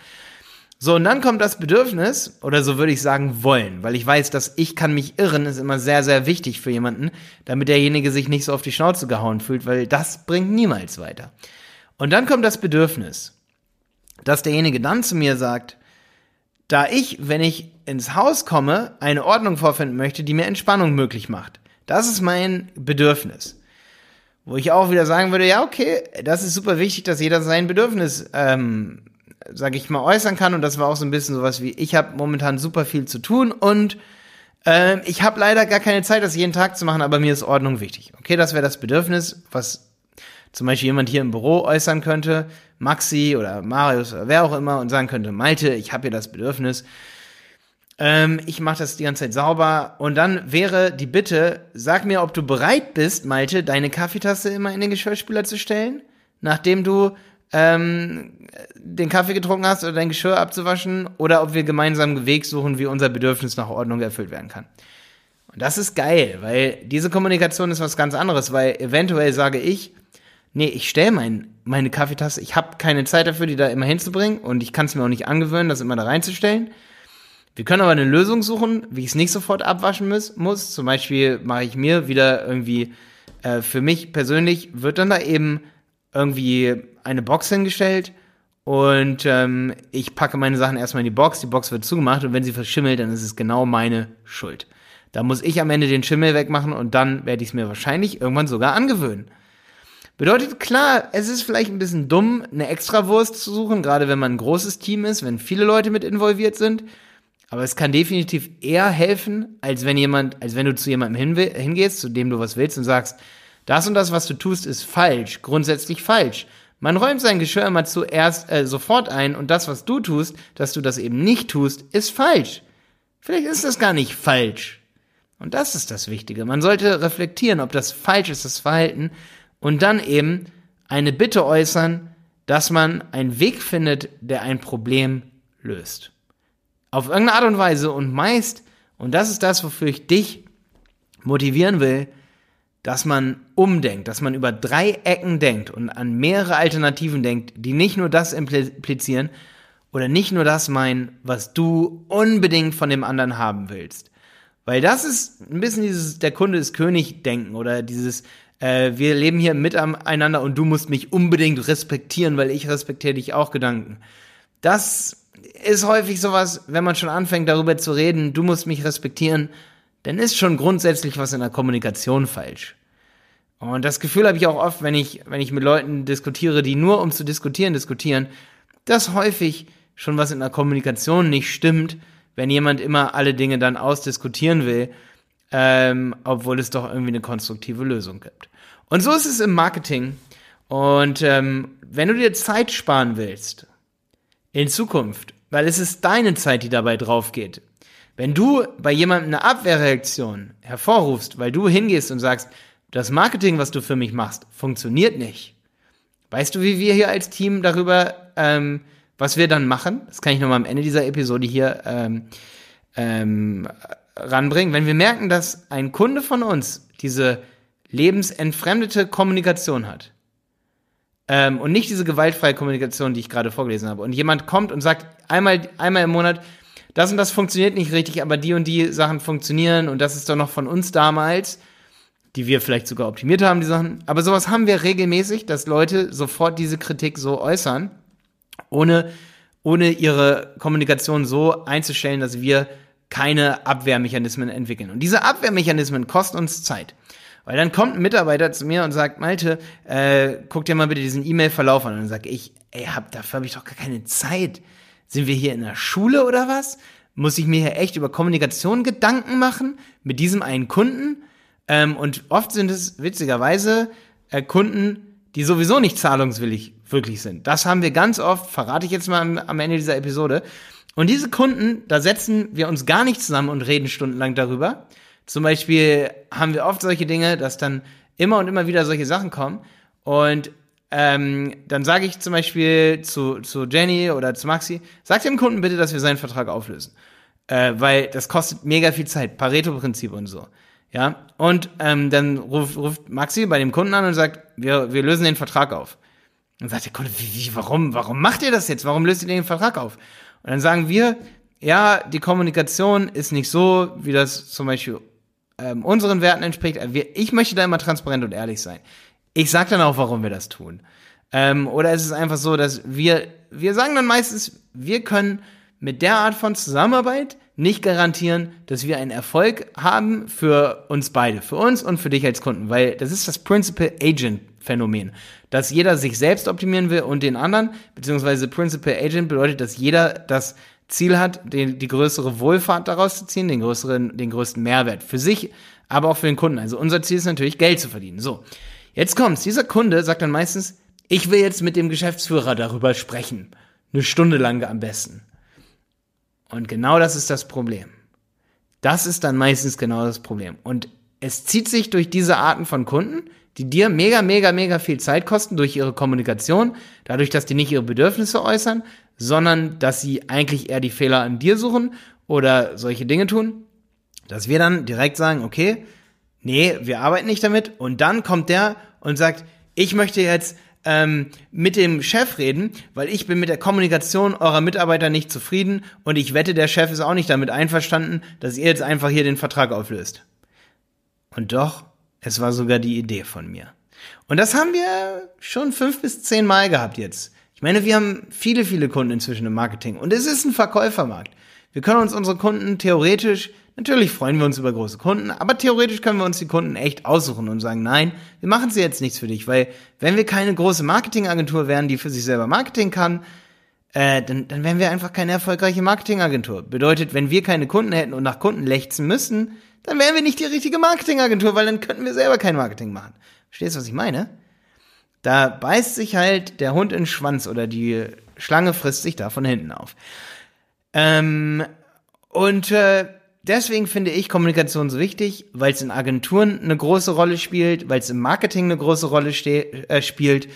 So, und dann kommt das Bedürfnis, oder so würde ich sagen, wollen, weil ich weiß, dass ich kann mich irren, ist immer sehr, sehr wichtig für jemanden, damit derjenige sich nicht so auf die Schnauze gehauen fühlt, weil das bringt niemals weiter. Und dann kommt das Bedürfnis, dass derjenige dann zu mir sagt, da ich, wenn ich ins Haus komme, eine Ordnung vorfinden möchte, die mir Entspannung möglich macht. Das ist mein Bedürfnis. Wo ich auch wieder sagen würde, ja, okay, das ist super wichtig, dass jeder sein Bedürfnis, ähm, sage ich mal, äußern kann. Und das war auch so ein bisschen sowas wie, ich habe momentan super viel zu tun und äh, ich habe leider gar keine Zeit, das jeden Tag zu machen, aber mir ist Ordnung wichtig. Okay, das wäre das Bedürfnis, was zum Beispiel jemand hier im Büro äußern könnte, Maxi oder Marius oder wer auch immer, und sagen könnte, Malte, ich habe hier das Bedürfnis, ähm, ich mache das die ganze Zeit sauber. Und dann wäre die Bitte, sag mir, ob du bereit bist, Malte, deine Kaffeetasse immer in den Geschirrspüler zu stellen, nachdem du ähm, den Kaffee getrunken hast oder dein Geschirr abzuwaschen, oder ob wir gemeinsam einen Weg suchen, wie unser Bedürfnis nach Ordnung erfüllt werden kann. Und das ist geil, weil diese Kommunikation ist was ganz anderes, weil eventuell sage ich, nee, ich stelle mein, meine Kaffeetasse, ich habe keine Zeit dafür, die da immer hinzubringen und ich kann es mir auch nicht angewöhnen, das immer da reinzustellen. Wir können aber eine Lösung suchen, wie ich es nicht sofort abwaschen muss. muss. Zum Beispiel mache ich mir wieder irgendwie, äh, für mich persönlich wird dann da eben irgendwie eine Box hingestellt und ähm, ich packe meine Sachen erstmal in die Box, die Box wird zugemacht und wenn sie verschimmelt, dann ist es genau meine Schuld. Da muss ich am Ende den Schimmel wegmachen und dann werde ich es mir wahrscheinlich irgendwann sogar angewöhnen. Bedeutet klar, es ist vielleicht ein bisschen dumm, eine Extrawurst zu suchen, gerade wenn man ein großes Team ist, wenn viele Leute mit involviert sind. Aber es kann definitiv eher helfen, als wenn jemand, als wenn du zu jemandem hingehst, zu dem du was willst und sagst, das und das, was du tust, ist falsch, grundsätzlich falsch. Man räumt sein Geschirr immer zuerst äh, sofort ein und das, was du tust, dass du das eben nicht tust, ist falsch. Vielleicht ist das gar nicht falsch. Und das ist das Wichtige. Man sollte reflektieren, ob das falsch ist, das Verhalten, und dann eben eine Bitte äußern, dass man einen Weg findet, der ein Problem löst. Auf irgendeine Art und Weise und meist, und das ist das, wofür ich dich motivieren will, dass man umdenkt, dass man über drei Ecken denkt und an mehrere Alternativen denkt, die nicht nur das implizieren oder nicht nur das meinen, was du unbedingt von dem anderen haben willst. Weil das ist ein bisschen dieses der Kunde ist König denken oder dieses äh, wir leben hier miteinander und du musst mich unbedingt respektieren, weil ich respektiere dich auch Gedanken. Das ist häufig sowas, wenn man schon anfängt darüber zu reden, du musst mich respektieren, dann ist schon grundsätzlich was in der Kommunikation falsch. Und das Gefühl habe ich auch oft, wenn ich, wenn ich mit Leuten diskutiere, die nur um zu diskutieren diskutieren, dass häufig schon was in der Kommunikation nicht stimmt, wenn jemand immer alle Dinge dann ausdiskutieren will, ähm, obwohl es doch irgendwie eine konstruktive Lösung gibt. Und so ist es im Marketing. Und ähm, wenn du dir Zeit sparen willst, in Zukunft, weil es ist deine Zeit, die dabei drauf geht. Wenn du bei jemandem eine Abwehrreaktion hervorrufst, weil du hingehst und sagst, das Marketing, was du für mich machst, funktioniert nicht. Weißt du, wie wir hier als Team darüber, ähm, was wir dann machen? Das kann ich nochmal am Ende dieser Episode hier ähm, ähm, ranbringen. Wenn wir merken, dass ein Kunde von uns diese lebensentfremdete Kommunikation hat, ähm, und nicht diese gewaltfreie Kommunikation, die ich gerade vorgelesen habe. Und jemand kommt und sagt einmal, einmal im Monat, das und das funktioniert nicht richtig, aber die und die Sachen funktionieren und das ist doch noch von uns damals, die wir vielleicht sogar optimiert haben, die Sachen. Aber sowas haben wir regelmäßig, dass Leute sofort diese Kritik so äußern, ohne, ohne ihre Kommunikation so einzustellen, dass wir keine Abwehrmechanismen entwickeln. Und diese Abwehrmechanismen kosten uns Zeit. Weil dann kommt ein Mitarbeiter zu mir und sagt, Malte, äh, guck dir mal bitte diesen E-Mail-Verlauf an. Und dann sage ich, ey, hab, dafür habe ich doch gar keine Zeit. Sind wir hier in der Schule oder was? Muss ich mir hier echt über Kommunikation Gedanken machen mit diesem einen Kunden? Ähm, und oft sind es witzigerweise äh, Kunden, die sowieso nicht zahlungswillig wirklich sind. Das haben wir ganz oft, verrate ich jetzt mal am, am Ende dieser Episode. Und diese Kunden, da setzen wir uns gar nicht zusammen und reden stundenlang darüber, zum Beispiel haben wir oft solche Dinge, dass dann immer und immer wieder solche Sachen kommen. Und ähm, dann sage ich zum Beispiel zu, zu Jenny oder zu Maxi, sag dem Kunden bitte, dass wir seinen Vertrag auflösen. Äh, weil das kostet mega viel Zeit, Pareto-Prinzip und so. Ja, und ähm, dann ruft, ruft Maxi bei dem Kunden an und sagt, wir, wir lösen den Vertrag auf. Und sagt der Kunde, wie, wie, warum, warum macht ihr das jetzt? Warum löst ihr den Vertrag auf? Und dann sagen wir, ja, die Kommunikation ist nicht so, wie das zum Beispiel ähm, unseren Werten entspricht. Ich möchte da immer transparent und ehrlich sein. Ich sage dann auch, warum wir das tun. Ähm, oder ist es einfach so, dass wir, wir sagen dann meistens, wir können mit der Art von Zusammenarbeit nicht garantieren, dass wir einen Erfolg haben für uns beide, für uns und für dich als Kunden, weil das ist das Principal Agent Phänomen, dass jeder sich selbst optimieren will und den anderen, beziehungsweise Principal Agent bedeutet, dass jeder das Ziel hat, die, die größere Wohlfahrt daraus zu ziehen, den größeren, den größten Mehrwert für sich, aber auch für den Kunden. Also unser Ziel ist natürlich, Geld zu verdienen. So. Jetzt kommt's. Dieser Kunde sagt dann meistens, ich will jetzt mit dem Geschäftsführer darüber sprechen. Eine Stunde lang am besten. Und genau das ist das Problem. Das ist dann meistens genau das Problem. Und es zieht sich durch diese Arten von Kunden, die dir mega, mega, mega viel Zeit kosten durch ihre Kommunikation, dadurch, dass die nicht ihre Bedürfnisse äußern, sondern dass sie eigentlich eher die Fehler an dir suchen oder solche Dinge tun, dass wir dann direkt sagen, okay, nee, wir arbeiten nicht damit. Und dann kommt der und sagt, ich möchte jetzt ähm, mit dem Chef reden, weil ich bin mit der Kommunikation eurer Mitarbeiter nicht zufrieden. Und ich wette, der Chef ist auch nicht damit einverstanden, dass ihr jetzt einfach hier den Vertrag auflöst. Und doch, es war sogar die Idee von mir. Und das haben wir schon fünf bis zehn Mal gehabt jetzt. Ich meine, wir haben viele, viele Kunden inzwischen im Marketing und es ist ein Verkäufermarkt. Wir können uns unsere Kunden theoretisch, natürlich freuen wir uns über große Kunden, aber theoretisch können wir uns die Kunden echt aussuchen und sagen, nein, wir machen sie jetzt nichts für dich, weil wenn wir keine große Marketingagentur wären, die für sich selber Marketing kann, äh, dann, dann wären wir einfach keine erfolgreiche Marketingagentur. Bedeutet, wenn wir keine Kunden hätten und nach Kunden lechzen müssen, dann wären wir nicht die richtige Marketingagentur, weil dann könnten wir selber kein Marketing machen. Verstehst du, was ich meine? Da beißt sich halt der Hund in den Schwanz oder die Schlange frisst sich da von hinten auf. Ähm, und äh, deswegen finde ich Kommunikation so wichtig, weil es in Agenturen eine große Rolle spielt, weil es im Marketing eine große Rolle äh, spielt,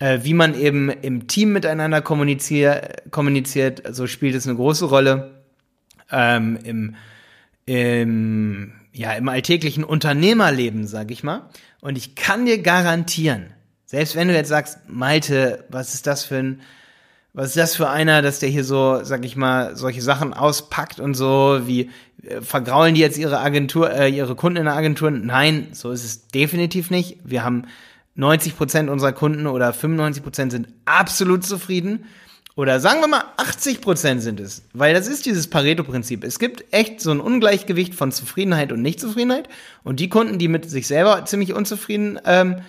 äh, wie man eben im Team miteinander kommunizier kommuniziert, so spielt es eine große Rolle. Ähm, im, im, ja, im alltäglichen Unternehmerleben, sag ich mal. Und ich kann dir garantieren, selbst wenn du jetzt sagst, Malte, was ist das für ein, was ist das für einer, dass der hier so, sag ich mal, solche Sachen auspackt und so, wie äh, vergraulen die jetzt ihre Agentur, äh, ihre Kunden in der Agentur? Nein, so ist es definitiv nicht. Wir haben 90 Prozent unserer Kunden oder 95 Prozent sind absolut zufrieden. Oder sagen wir mal 80 Prozent sind es. Weil das ist dieses Pareto-Prinzip. Es gibt echt so ein Ungleichgewicht von Zufriedenheit und Nichtzufriedenheit. Und die Kunden, die mit sich selber ziemlich unzufrieden ähm,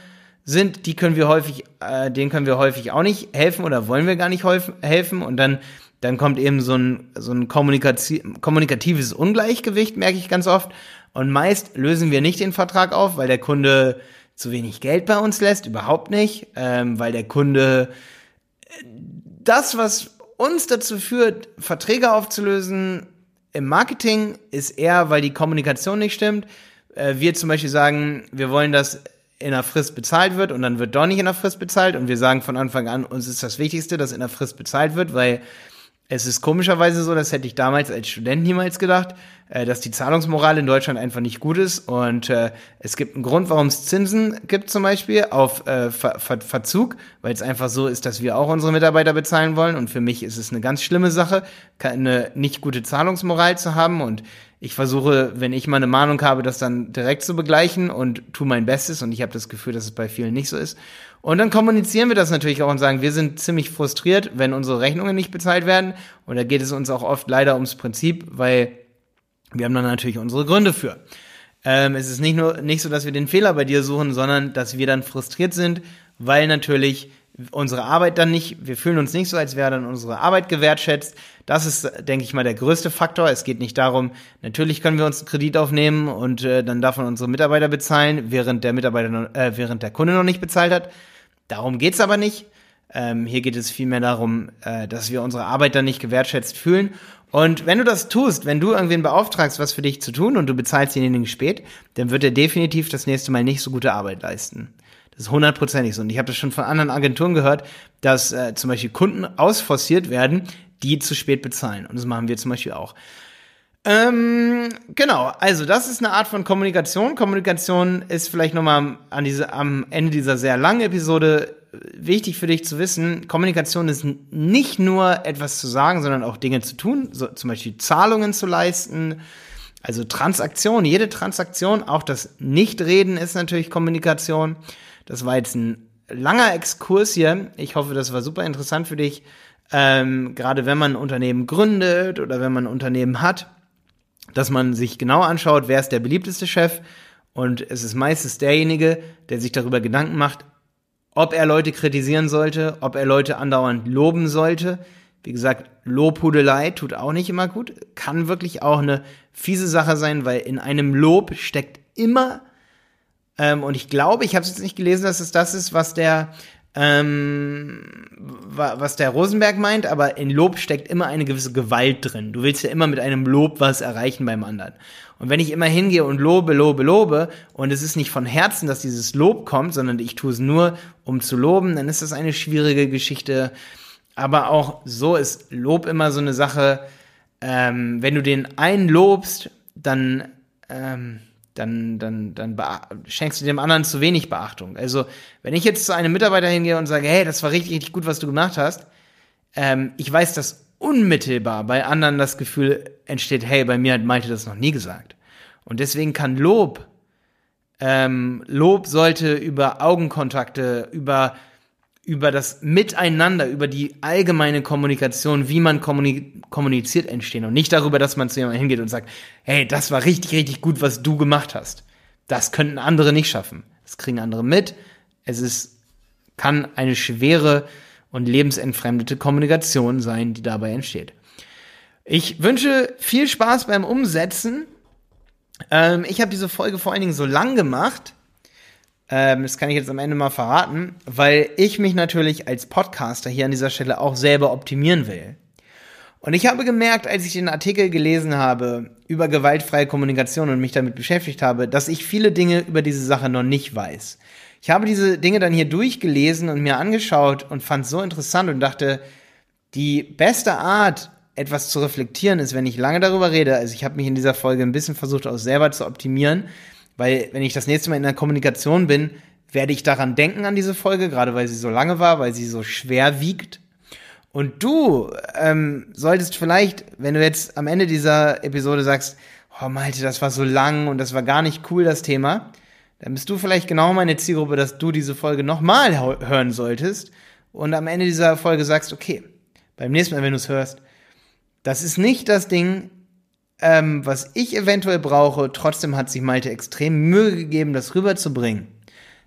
sind, die können wir häufig, äh, denen können wir häufig auch nicht helfen oder wollen wir gar nicht helfen und dann dann kommt eben so ein, so ein kommunikatives Ungleichgewicht, merke ich ganz oft. Und meist lösen wir nicht den Vertrag auf, weil der Kunde zu wenig Geld bei uns lässt, überhaupt nicht, ähm, weil der Kunde das, was uns dazu führt, Verträge aufzulösen im Marketing, ist eher, weil die Kommunikation nicht stimmt. Äh, wir zum Beispiel sagen, wir wollen, dass in der Frist bezahlt wird und dann wird doch nicht in der Frist bezahlt und wir sagen von Anfang an, uns ist das Wichtigste, dass in der Frist bezahlt wird, weil es ist komischerweise so, das hätte ich damals als Student niemals gedacht, äh, dass die Zahlungsmoral in Deutschland einfach nicht gut ist. Und äh, es gibt einen Grund, warum es Zinsen gibt zum Beispiel auf äh, Ver Ver Verzug, weil es einfach so ist, dass wir auch unsere Mitarbeiter bezahlen wollen. Und für mich ist es eine ganz schlimme Sache, eine nicht gute Zahlungsmoral zu haben. Und ich versuche, wenn ich mal eine Mahnung habe, das dann direkt zu begleichen und tue mein Bestes. Und ich habe das Gefühl, dass es bei vielen nicht so ist. Und dann kommunizieren wir das natürlich auch und sagen, wir sind ziemlich frustriert, wenn unsere Rechnungen nicht bezahlt werden. Und da geht es uns auch oft leider ums Prinzip, weil wir haben dann natürlich unsere Gründe für. Ähm, es ist nicht nur nicht so, dass wir den Fehler bei dir suchen, sondern dass wir dann frustriert sind, weil natürlich unsere Arbeit dann nicht, wir fühlen uns nicht so, als wäre dann unsere Arbeit gewertschätzt. Das ist, denke ich mal, der größte Faktor. Es geht nicht darum, natürlich können wir uns einen Kredit aufnehmen und äh, dann davon unsere Mitarbeiter bezahlen, während der Mitarbeiter, äh, während der Kunde noch nicht bezahlt hat. Darum geht's aber nicht. Ähm, hier geht es vielmehr darum, äh, dass wir unsere Arbeit dann nicht gewertschätzt fühlen. Und wenn du das tust, wenn du irgendwen beauftragst, was für dich zu tun und du bezahlst denjenigen spät, dann wird er definitiv das nächste Mal nicht so gute Arbeit leisten. Das ist hundertprozentig so. Und ich habe das schon von anderen Agenturen gehört, dass äh, zum Beispiel Kunden ausforciert werden, die zu spät bezahlen. Und das machen wir zum Beispiel auch. Ähm, genau, also das ist eine Art von Kommunikation. Kommunikation ist vielleicht nochmal an diese, am Ende dieser sehr langen Episode wichtig für dich zu wissen. Kommunikation ist nicht nur etwas zu sagen, sondern auch Dinge zu tun, so zum Beispiel Zahlungen zu leisten. Also Transaktion, jede Transaktion, auch das Nichtreden ist natürlich Kommunikation. Das war jetzt ein langer Exkurs hier. Ich hoffe, das war super interessant für dich. Ähm, gerade wenn man ein Unternehmen gründet oder wenn man ein Unternehmen hat dass man sich genau anschaut, wer ist der beliebteste Chef und es ist meistens derjenige, der sich darüber Gedanken macht, ob er Leute kritisieren sollte, ob er Leute andauernd loben sollte. Wie gesagt, Lobhudelei tut auch nicht immer gut, kann wirklich auch eine fiese Sache sein, weil in einem Lob steckt immer ähm, und ich glaube, ich habe es jetzt nicht gelesen, dass es das ist, was der ähm, was der Rosenberg meint, aber in Lob steckt immer eine gewisse Gewalt drin. Du willst ja immer mit einem Lob was erreichen beim anderen. Und wenn ich immer hingehe und lobe, lobe, lobe, und es ist nicht von Herzen, dass dieses Lob kommt, sondern ich tue es nur, um zu loben, dann ist das eine schwierige Geschichte. Aber auch so ist Lob immer so eine Sache, ähm, wenn du den einen lobst, dann ähm, dann, dann, dann schenkst du dem anderen zu wenig Beachtung. Also, wenn ich jetzt zu einem Mitarbeiter hingehe und sage, hey, das war richtig, richtig gut, was du gemacht hast, ähm, ich weiß, dass unmittelbar bei anderen das Gefühl entsteht, hey, bei mir hat Malte das noch nie gesagt. Und deswegen kann Lob, ähm, Lob sollte über Augenkontakte, über über das Miteinander, über die allgemeine Kommunikation, wie man kommuniziert entstehen und nicht darüber, dass man zu jemandem hingeht und sagt, hey, das war richtig, richtig gut, was du gemacht hast. Das könnten andere nicht schaffen. Das kriegen andere mit. Es ist, kann eine schwere und lebensentfremdete Kommunikation sein, die dabei entsteht. Ich wünsche viel Spaß beim Umsetzen. Ähm, ich habe diese Folge vor allen Dingen so lang gemacht, ähm, das kann ich jetzt am Ende mal verraten, weil ich mich natürlich als Podcaster hier an dieser Stelle auch selber optimieren will. Und ich habe gemerkt, als ich den Artikel gelesen habe über gewaltfreie Kommunikation und mich damit beschäftigt habe, dass ich viele Dinge über diese Sache noch nicht weiß. Ich habe diese Dinge dann hier durchgelesen und mir angeschaut und fand es so interessant und dachte, die beste Art, etwas zu reflektieren, ist, wenn ich lange darüber rede. Also ich habe mich in dieser Folge ein bisschen versucht, auch selber zu optimieren weil, wenn ich das nächste Mal in der Kommunikation bin, werde ich daran denken an diese Folge, gerade weil sie so lange war, weil sie so schwer wiegt. Und du ähm, solltest vielleicht, wenn du jetzt am Ende dieser Episode sagst, oh Malte, das war so lang und das war gar nicht cool, das Thema, dann bist du vielleicht genau meine Zielgruppe, dass du diese Folge nochmal hören solltest und am Ende dieser Folge sagst, okay, beim nächsten Mal, wenn du es hörst, das ist nicht das Ding, ähm, was ich eventuell brauche. Trotzdem hat sich Malte extrem Mühe gegeben, das rüberzubringen.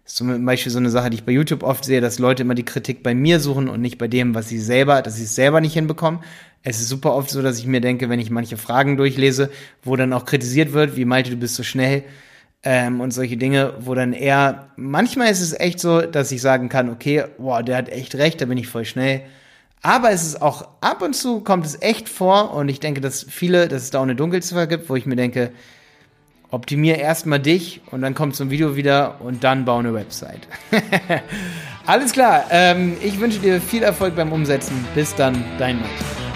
Ist zum Beispiel so eine Sache, die ich bei YouTube oft sehe, dass Leute immer die Kritik bei mir suchen und nicht bei dem, was sie selber, dass sie es selber nicht hinbekommen. Es ist super oft so, dass ich mir denke, wenn ich manche Fragen durchlese, wo dann auch kritisiert wird, wie Malte, du bist so schnell ähm, und solche Dinge, wo dann eher, manchmal ist es echt so, dass ich sagen kann, okay, boah, der hat echt recht, da bin ich voll schnell. Aber es ist auch ab und zu kommt es echt vor und ich denke, dass viele, dass es da auch eine Dunkelziffer gibt, wo ich mir denke, optimier erstmal dich und dann kommt so ein Video wieder und dann bau eine Website. Alles klar, ähm, ich wünsche dir viel Erfolg beim Umsetzen. Bis dann, dein Max.